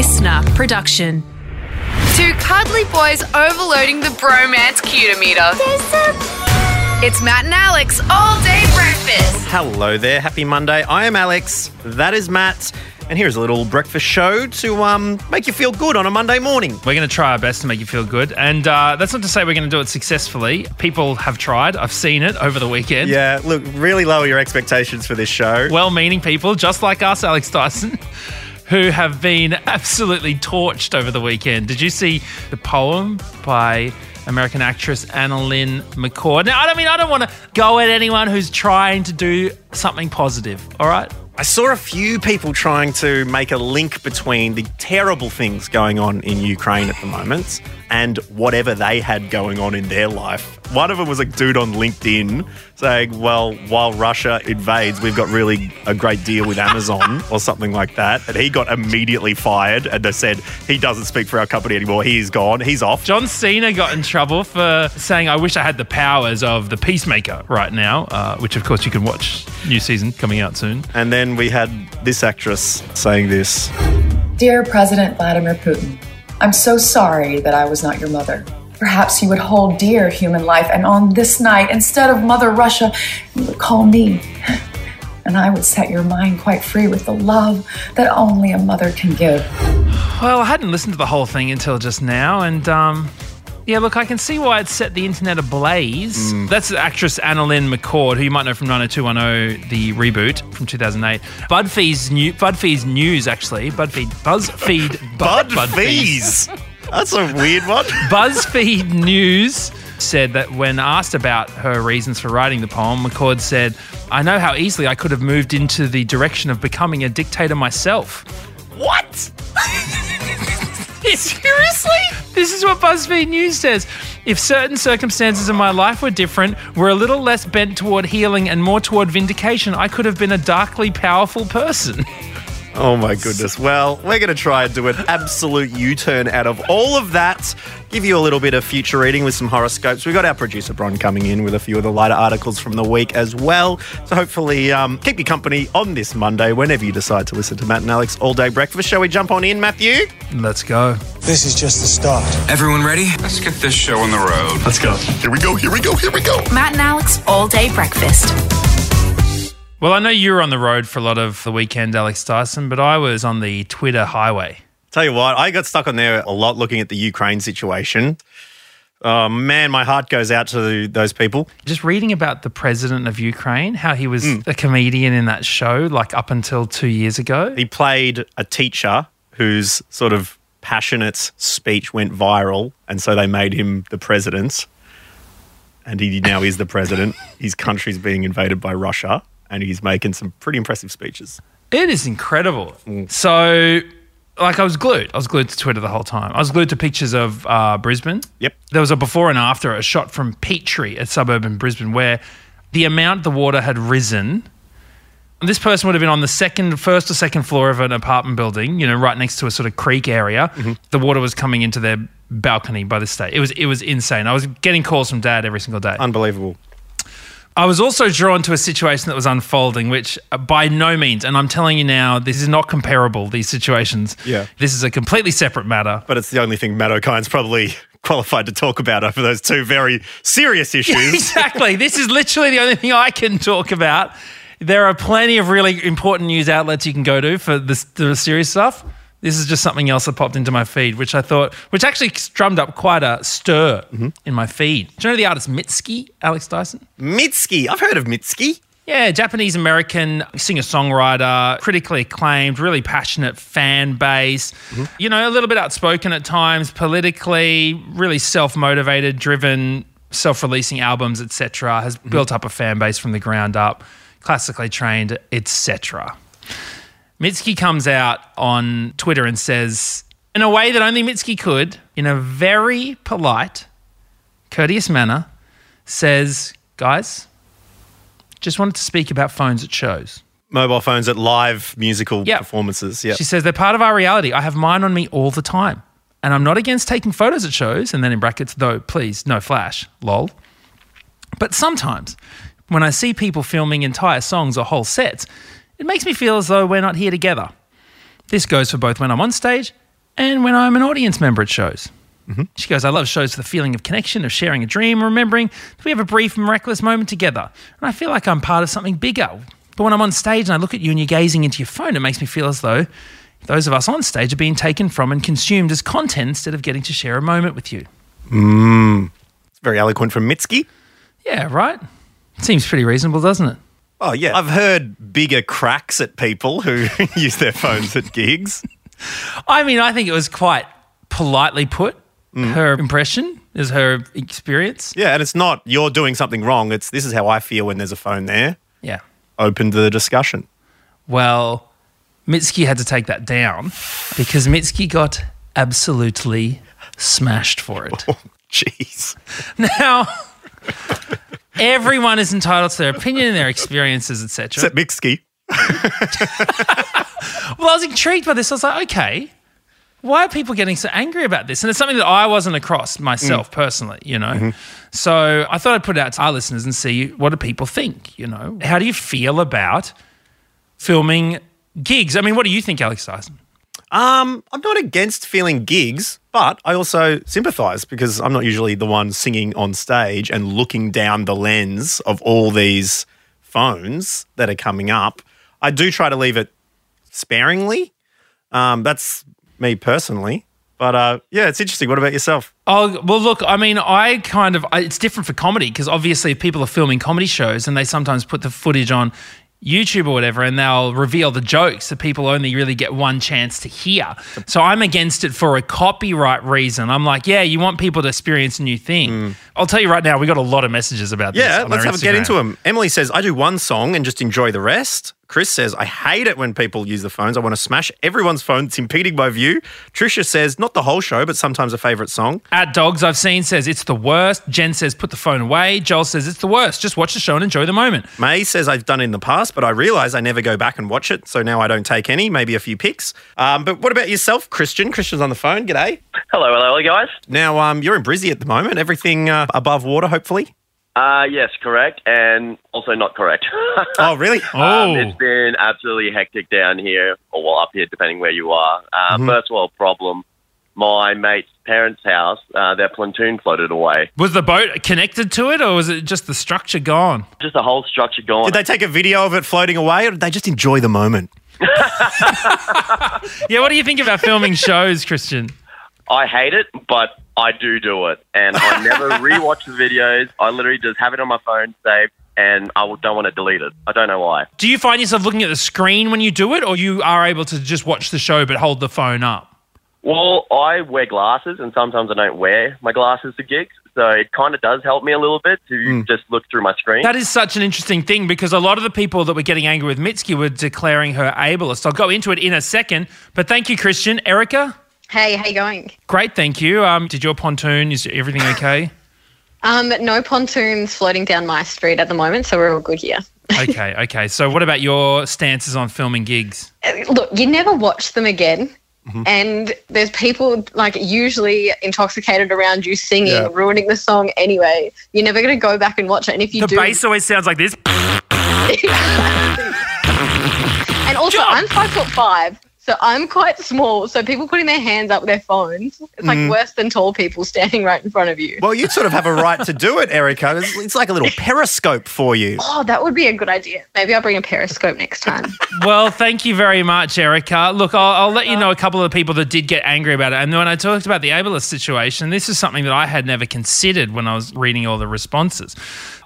listener production. Two cuddly boys overloading the bromance cutometer. It's Matt and Alex all day breakfast. Hello there, happy Monday. I am Alex, that is Matt, and here's a little breakfast show to um, make you feel good on a Monday morning. We're going to try our best to make you feel good. And uh, that's not to say we're going to do it successfully. People have tried. I've seen it over the weekend. Yeah, look, really lower your expectations for this show. Well meaning people, just like us, Alex Dyson, who have been absolutely torched over the weekend. Did you see the poem by American actress AnnaLynne McCord? Now, I don't mean, I don't want to go at anyone who's trying to do something positive, all right? I saw a few people trying to make a link between the terrible things going on in Ukraine at the moment and whatever they had going on in their life. One of them was a dude on LinkedIn saying, well, while Russia invades, we've got really a great deal with Amazon or something like that. And he got immediately fired and they said, he doesn't speak for our company anymore. He's gone. He's off. John Cena got in trouble for saying, I wish I had the powers of the Peacemaker right now, uh, which, of course, you can watch new season coming out soon. And then we had this actress saying this. Dear President Vladimir Putin, I'm so sorry that I was not your mother. Perhaps you would hold dear human life, and on this night, instead of Mother Russia, you would call me. And I would set your mind quite free with the love that only a mother can give. Well, I hadn't listened to the whole thing until just now, and um, yeah, look, I can see why it set the internet ablaze. That's actress AnnaLynne McCord, who you might know from 90210, the reboot from 2008. BuzzFeed's, new, BuzzFeed's news, actually. BuzzFeed, BuzzFeed, Bud Bud- Fees. That's a weird one. BuzzFeed News said that when asked about her reasons for writing the poem, McCord said, I know how easily I could have moved into the direction of becoming a dictator myself. What? Seriously? This is what BuzzFeed News says. If certain circumstances in my life were different, were a little less bent toward healing and more toward vindication, I could have been a darkly powerful person. Oh my goodness. Well, we're going to try and do an absolute U turn out of all of that. Give you a little bit of future reading with some horoscopes. We've got our producer Bron coming in with a few of the lighter articles from the week as well. So hopefully, um, keep you company on this Monday whenever you decide to listen to Matt and Alex All Day Breakfast. Shall we jump on in, Matthew? Let's go. This is just the start. Everyone ready? Let's get this show on the road. Let's go. Here we go, here we go, here we go. Matt and Alex all day breakfast. Well, I know you were on the road for a lot of the weekend, Alex Dyson, but I was on the Twitter highway. Tell you what, I got stuck on there a lot looking at the Ukraine situation. Oh man, my heart goes out to those people. Just reading about the president of Ukraine, how he was hmm. a comedian in that show, like up until two years ago. He played a teacher whose sort of passionate speech went viral, and so they made him the president. And he now is the president. His country's being invaded by Russia, and he's making some pretty impressive speeches. It is incredible. So, like, I was glued. I was glued to Twitter the whole time. I was glued to pictures of uh, Brisbane. Yep. There was a before and after, a shot from Petrie, a suburb in Brisbane, where the amount the water had risen. This person would have been on the second, first or second floor of an apartment building, you know, right next to a sort of creek area. The water was coming into their balcony by the state. It was it was insane. I was getting calls from dad every single day. Unbelievable. I was also drawn to a situation that was unfolding, which uh, by no means, and I'm telling you now, this is not comparable, these situations. Yeah. This is a completely separate matter. But it's the only thing Matt Okine's probably qualified to talk about over those two very serious issues. exactly. This is literally the only thing I can talk about. There are plenty of really important news outlets you can go to for this, the serious stuff. This is just something else that popped into my feed, which I thought, which actually drummed up quite a stir in my feed. Do you know the artist Mitski, Alex Dyson? Mitski. I've heard of Mitski. Yeah, Japanese American singer songwriter, critically acclaimed, really passionate fan base. You know, a little bit outspoken at times, politically, really self motivated, driven, self releasing albums, etc. Has built up a fan base from the ground up, classically trained, etc. Mitski comes out on Twitter and says, in a way that only Mitski could, in a very polite, courteous manner, says, guys, just wanted to speak about phones at shows. Mobile phones at live musical Yep. performances. Yeah. She says they're part of our reality. I have mine on me all the time. And I'm not against taking photos at shows, and then in brackets, though, please, no flash, lol. But sometimes when I see people filming entire songs or whole sets, it makes me feel as though we're not here together. This goes for both when I'm on stage and when I'm an audience member at shows. Mm-hmm. She goes, I love shows for the feeling of connection, of sharing a dream, remembering that we have a brief, miraculous moment together. And I feel like I'm part of something bigger. But when I'm on stage and I look at you and you're gazing into your phone, it makes me feel as though those of us on stage are being taken from and consumed as content instead of getting to share a moment with you. Mm. It's very eloquent from Mitski. Yeah, right? Seems pretty reasonable, doesn't it? Oh, yeah. I've heard bigger cracks at people who use their phones at gigs. I mean, I think it was quite politely put. Mm. Her impression is her experience. Yeah, and it's not you're doing something wrong. It's this is how I feel when there's a phone there. Yeah. Open to the discussion. Well, Mitski had to take that down because Mitski got absolutely smashed for it. Oh, jeez. Now, everyone is entitled to their opinion and their experiences, etc. Except Mitski. Well, I was intrigued by this. I was like, okay, why are people getting so angry about this? And it's something that I wasn't across myself personally, you know. So I thought I'd put it out to our listeners and see what do people think. You know, how do you feel about filming gigs? I mean, what do you think, Alex Dyson? Um, I'm not against feeling gigs, but I also sympathise because I'm not usually the one singing on stage and looking down the lens of all these phones that are coming up. I do try to leave it sparingly. Um, that's me personally. But uh, yeah, it's interesting. What about yourself? Oh, well, look, I mean, I kind of, it's different for comedy because obviously people are filming comedy shows and they sometimes put the footage on YouTube or whatever and they'll reveal the jokes that people only really get one chance to hear. So I'm against it for a copyright reason. I'm like, yeah, you want people to experience a new thing. Hmm. I'll tell you right now, we got a lot of messages about this. Yeah, on let's our have a get into them. Emily says, I do one song and just enjoy the rest. Chris says, I hate it when people use the phones. I want to smash everyone's phone. It's impeding my view. Trisha says, not the whole show, but sometimes a favourite song. At Dogs I've Seen says it's the worst. Jen says put the phone away. Joel says it's the worst. Just watch the show and enjoy the moment. May says, I've done it in the past, but I realise I never go back and watch it. So now I don't take any, maybe a few picks. Um, but what about yourself, Christian? Christian's on the phone. G'day. Hello, hello, guys. Now, um, you're in Brizzy at the moment. Everything uh, above water, hopefully. Uh, yes, correct, and also not correct. Oh, really? Oh. Um, it's been absolutely hectic down here, or well, up here, depending where you are. Uh, Mm-hmm. First world problem. My mate's parents' house, uh, their pontoon floated away. Was the boat connected to it or was it just the structure gone? Just the whole structure gone. Did they take a video of it floating away, or did they just enjoy the moment? Yeah, what do you think about filming shows, Christian? I hate it, but I do do it, and I never rewatch the videos. I literally just have it on my phone saved, and I don't want to delete it. I don't know why. Do you find yourself looking at the screen when you do it, or you are able to just watch the show but hold the phone up? Well, I wear glasses, and sometimes I don't wear my glasses to gigs, so it kind of does help me a little bit to hmm. just look through my screen. That is such an interesting thing because a lot of the people that were getting angry with Mitski were declaring her ableist. I'll go into it in a second, but thank you, Christian. Erica, Hey, how you going? great, thank you. Um, did your pontoon, is everything okay? Um, no pontoons floating down my street at the moment, so we're all good here. okay, okay. So, what about your stances on filming gigs? Uh, Look, you never watch them again. And there's people like usually intoxicated around you singing, Yeah. ruining the song anyway. You're never going to go back and watch it. And if you The do, The bass always sounds like this. and also Jump. I'm five foot five, so I'm quite small. So people putting their hands up with their phones, it's like mm. worse than tall people standing right in front of you. Well, you sort of have a right to do it, Erica. It's, it's like a little periscope for you. Oh, that would be a good idea. Maybe I'll bring a periscope next time. Well, thank you very much, Erica. Look, I'll, I'll let you know a couple of the people that did get angry about it. And when I talked about the ableist situation, this is something that I had never considered when I was reading all the responses.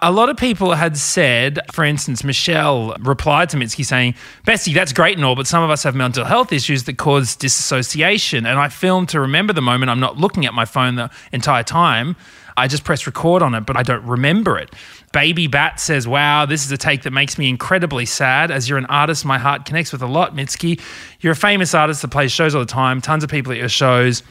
A lot of people had said, for instance, Michelle replied to Mitski saying, Bessie, that's great and all, but some of us have mental health issues that cause disassociation. And I film to remember the moment. I'm not looking at my phone the entire time. I just press record on it, but I don't remember it. Baby Bat says, Wow, this is a take that makes me incredibly sad. As you're an artist, my heart connects with a lot, Mitski. You're a famous artist that plays shows all the time, tons of people at your shows.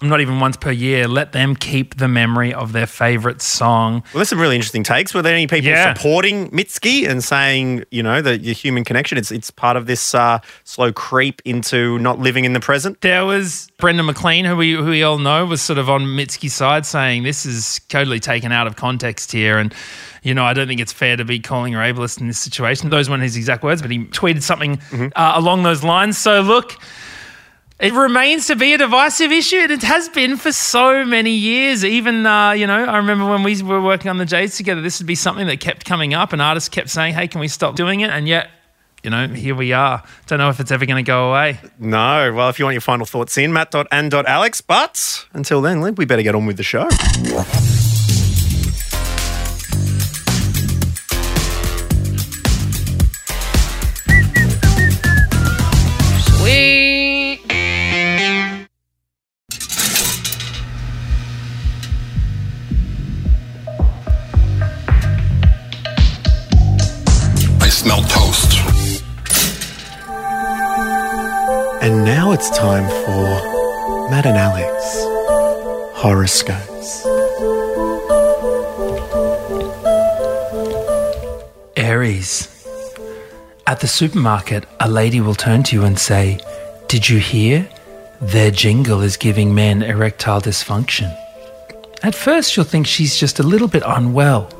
Not even once per year. Let them keep the memory of their favorite song. Well, there's some really interesting takes. Were there any people Yeah. supporting Mitski and saying, you know, the, your human connection, it's it's part of this uh, slow creep into not living in the present? There was Brendan Maclean, who we who we all know, was sort of on Mitski's side, saying this is totally taken out of context here, and you know I don't think it's fair to be calling her ableist in this situation. Those weren't his exact words, but he tweeted something uh, along those lines. So look. It remains to be a divisive issue, and it has been for so many years. Even, uh, you know, I remember when we were working on the Jades together, this would be something that kept coming up, and artists kept saying, hey, can we stop doing it? And yet, you know, here we are. Don't know if it's ever going to go away. No. Well, if you want your final thoughts in, matt.and.alex. But until then, we better get on with the show. Time for Matt and Alex horoscopes. Aries. At the supermarket, a lady will turn to you and say, Did you hear? Their jingle is giving men erectile dysfunction. At first, you'll think she's just a little bit unwell,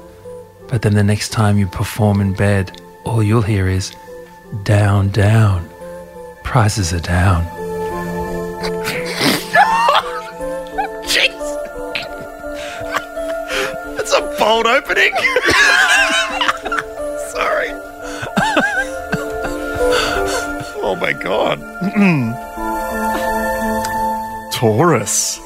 but then the next time you perform in bed, all you'll hear is, Down, down. Prices are down. It's a bold opening. Sorry. oh my god. Taurus.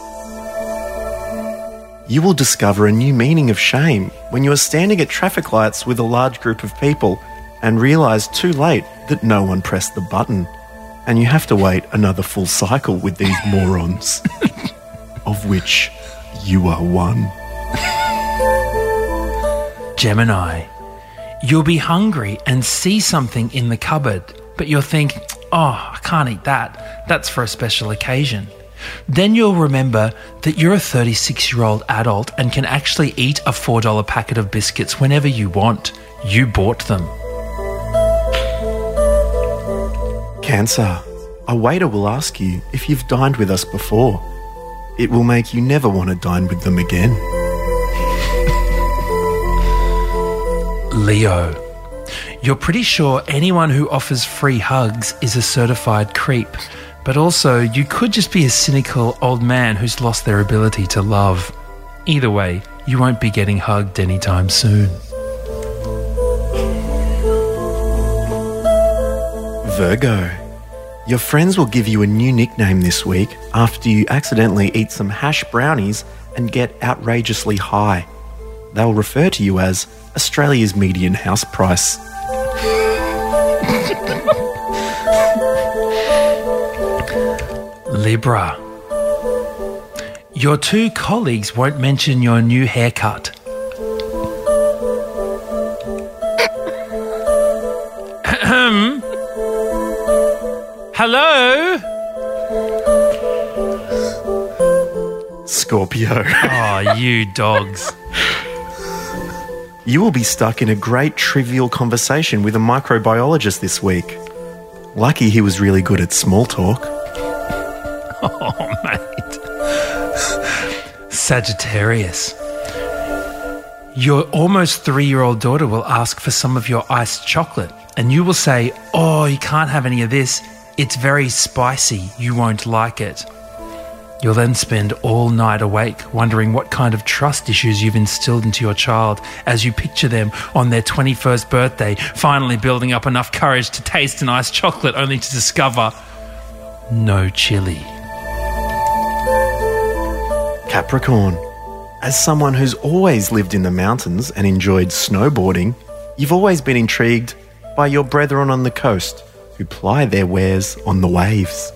You will discover a new meaning of shame when you are standing at traffic lights with a large group of people and realize too late that no one pressed the button. And you have to wait another full cycle with these morons, of which you are one. Gemini. You'll be hungry and see something in the cupboard, but you'll think, oh, I can't eat that. That's for a special occasion. Then you'll remember that you're a 36 year old adult and can actually eat a $4 packet of biscuits whenever you want. You bought them. Cancer. A waiter will ask you if you've dined with us before. It will make you never want to dine with them again. Leo. You're pretty sure anyone who offers free hugs is a certified creep, but also you could just be a cynical old man who's lost their ability to love. Either way, you won't be getting hugged anytime soon. Virgo. Your friends will give you a new nickname this week after you accidentally eat some hash brownies and get outrageously high. They'll refer to you as Australia's median house price. Libra. Your two colleagues won't mention your new haircut. Scorpio. Oh, you dogs. You will be stuck in a great trivial conversation with a microbiologist this week. Lucky he was really good at small talk. Oh, mate. Sagittarius. Your almost three year old daughter will ask for some of your iced chocolate, and you will say, Oh, you can't have any of this. It's very spicy. You won't like it. You'll then spend all night awake wondering what kind of trust issues you've instilled into your child as you picture them on their 21st birthday, finally building up enough courage to taste an iced chocolate only to discover no chili. Capricorn. As someone who's always lived in the mountains and enjoyed snowboarding, you've always been intrigued by your brethren on the coast who ply their wares on the waves.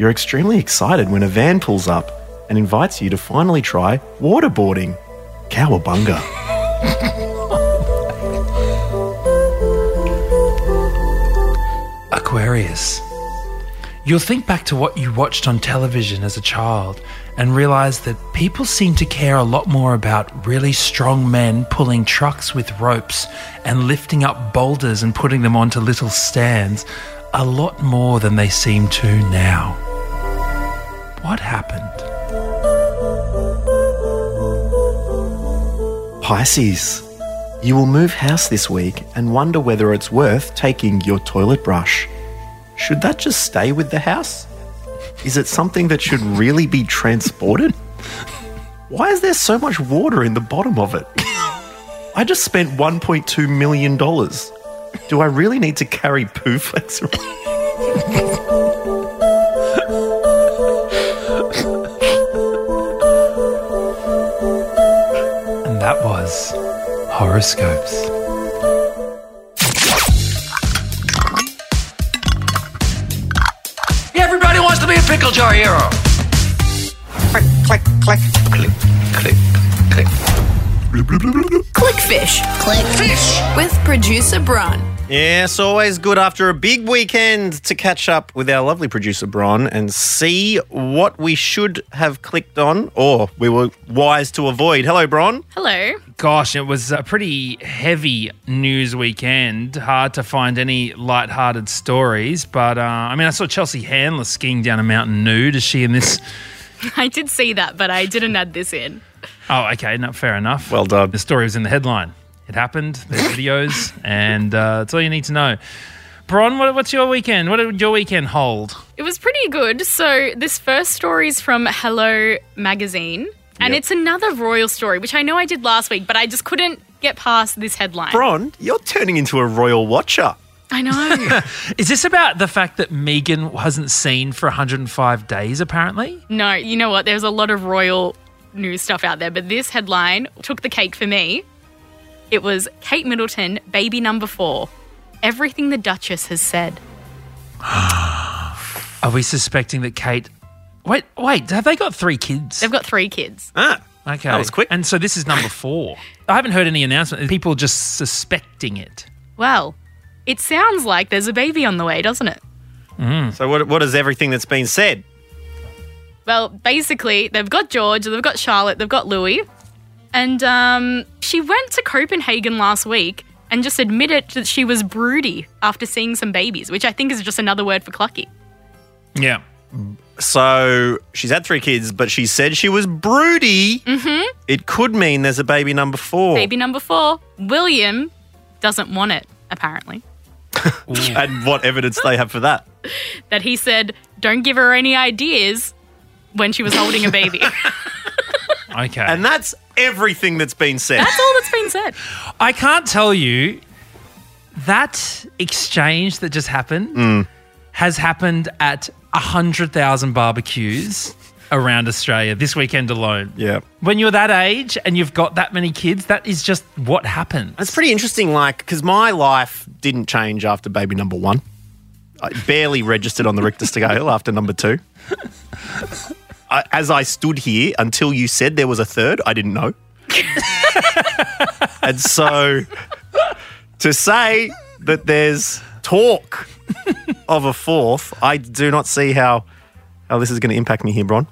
You're extremely excited when a van pulls up and invites you to finally try waterboarding. Cowabunga. Aquarius. You'll think back to what you watched on television as a child and realize that people seem to care a lot more about really strong men pulling trucks with ropes and lifting up boulders and putting them onto little stands a lot more than they seem to now. What happened? Pisces. You will move house this week and wonder whether it's worth taking your toilet brush. Should that just stay with the house? Is it something that should really be transported? Why is there so much water in the bottom of it? I just spent $1.2 million. Do I really need to carry poo flex around? Horoscopes. Everybody wants to be a pickle jar hero. Click, click, click, click, click, click. Clickfish. Clickfish. With producer Bron. Yes, always good after a big weekend to catch up with our lovely producer Bron and see what we should have clicked on or we were wise to avoid. Hello, Bron. Hello. Gosh, it was a pretty heavy news weekend. Hard to find any light-hearted stories, but uh, I mean, I saw Chelsea Handler skiing down a mountain nude. Is she in this? I did see that, but I didn't add this in. Oh, okay, not fair enough. Well done. The story was in the headline. It happened. There's videos, and uh, that's all you need to know. Bron, what, what's your weekend? What did your weekend hold? It was pretty good. So, this first story is from Hello Magazine, and Yep. it's another royal story, which I know I did last week, but I just couldn't get past this headline. Bron, you're turning into a royal watcher. I know. Is this about the fact that Meghan wasn't seen for 105 days, apparently? no, you know what? There's a lot of royal news stuff out there, but this headline took the cake for me. It was Kate Middleton, baby number four. Everything the Duchess has said. Are we suspecting that Kate. Wait, wait, have they got three kids? They've got three kids. Ah, Okay. That was quick. And so this is number four. I haven't heard any announcement. People just suspecting it. Well, it sounds like there's a baby on the way, doesn't it? so what, what is everything that's been said? Well, basically, they've got George, they've got Charlotte, they've got Louis. And um, she went to Copenhagen last week and just admitted that she was broody after seeing some babies, which I think is just another word for clucky. Yeah. So she's had three kids, but she said she was broody. Mm-hmm. It could mean there's a baby number four. Baby number four, William, doesn't want it, apparently. And what evidence they have for that? That he said, don't give her any ideas when she was holding a baby. Okay. And that's everything that's been said. That's all that's been said. I can't tell you that exchange that just happened mm. has happened at 100,000 barbecues around Australia this weekend alone. yeah. When you're that age and you've got that many kids, that is just what happens. It's pretty interesting, like, because my life didn't change after baby number one. I barely registered on the Richter scale after number two. I, as I stood here until you said there was a third, I didn't know. and so to say that there's talk of a fourth, I do not see how how this is going to impact me here, Bron.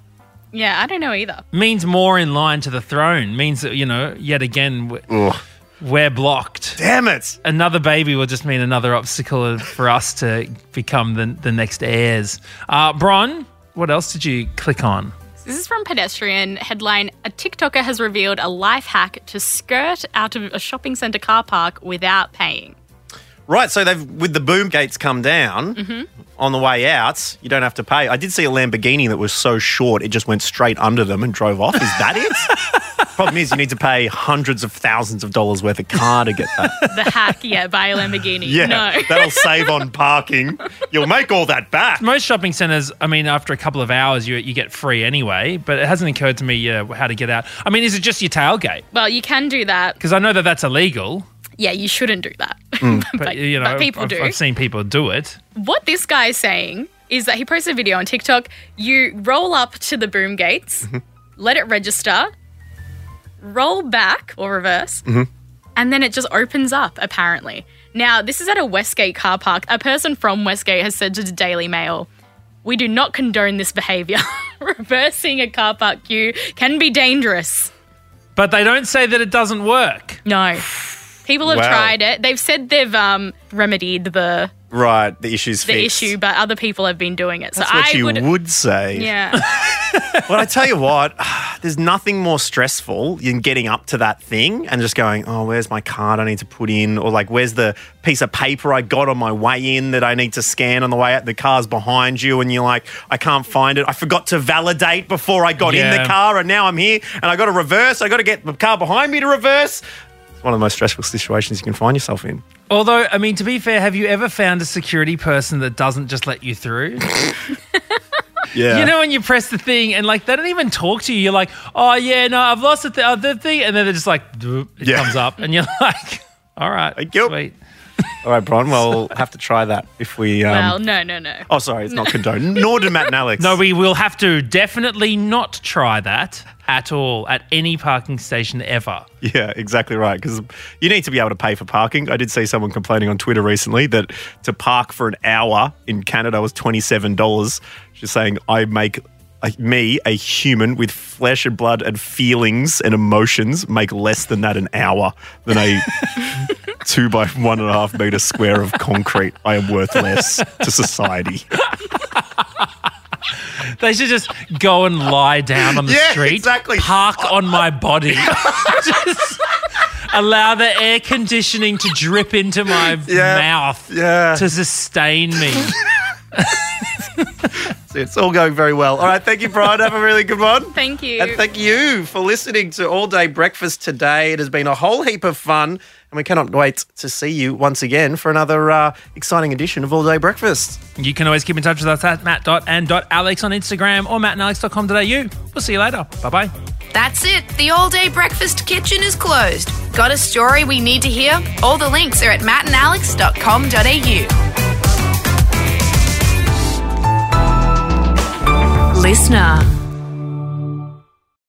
Yeah, I don't know either. means more in line to the throne. Means that, you know, yet again, we- Ugh. we're blocked. Damn it! Another baby will just mean another obstacle for us to become the, the next heirs. Uh, Bron, what else did you click on? This is from Pedestrian. Headline A TikToker has revealed a life hack to skirt out of a shopping centre car park without paying. Right, so they've with the boom gates come down mm-hmm. on the way out. You don't have to pay. I did see a Lamborghini that was so short it just went straight under them and drove off. Is that it? Problem is, you need to pay hundreds of thousands of dollars worth of car to get that. The hack, yeah, buy a Lamborghini. Yeah, No. that'll save on parking. You'll make all that back. Most shopping centres, I mean, after a couple of hours, you, you get free anyway, but it hasn't occurred to me uh, how to get out. I mean, is it just your tailgate? well, you can do that. Because I know that that's illegal, Yeah, you shouldn't do that. Mm. but, you know, but people I've, do. I've seen people do it. what this guy is saying is that he posted a video on TikTok. You roll up to the boom gates, Mm-hmm. let it register, roll back or reverse, Mm-hmm. and then it just opens up, apparently. Now, this is at a Westgate car park. A person from Westgate has said to the Daily Mail, We do not condone this behavior. Reversing a car park queue can be dangerous. But they don't say that it doesn't work. No. People have Wow. tried it. They've said they've um, remedied the Right, the issue's the fixed. issue, but other people have been doing it. That's so what I you would, would, say. yeah. Well, I tell you what, there's nothing more stressful than getting up to that thing and just going, oh, where's my card I need to put in? Or like, where's the piece of paper I got on my way in that I need to scan on the way out? The car's behind you and you're like, I can't find it. I forgot to validate before I got in the car and now I'm here and I got to reverse. I got to get the car behind me to reverse. It's one of the most stressful situations you can find yourself in. Although, I mean, to be fair, have you ever found a security person that doesn't just let you through? Yeah. You know, when you press the thing and like they don't even talk to you, you're like, oh, yeah, no, I've lost the, th- uh, the thing. And then they're just like, it Yeah. comes up and you're like, all right, you. sweet. All right, Bron, well, we'll have to try that if we. Um, well, no, no, no. Oh, sorry, it's not condoned. Nor do Matt and Alex. No, we will have to definitely not try that at all at any parking station ever. Yeah, exactly right. Because you need to be able to pay for parking. I did see someone complaining on Twitter recently that to park for an hour in Canada was $27. She's saying, I make like me, a human with flesh and blood and feelings and emotions, make less than that an hour than a two by one and a half meter square of concrete. I am worth less to society. They should just go and lie down on the Yeah, street. exactly. Park on my body. just allow the air conditioning to drip into my Yeah, mouth yeah. to sustain me. So it's all going very well. All right, thank you, Brian. Have a really good one. Thank you. And thank you for listening to All Day Breakfast today. It has been a whole heap of fun, and we cannot wait to see you once again for another uh, exciting edition of All Day Breakfast. You can always keep in touch with us at matt dot and dot alex on Instagram or mattandalex.com.au. We'll see you later. Bye bye. That's it. The all day breakfast kitchen is closed. Got a story we need to hear? All the links are at mattandalex.com.au. Listener.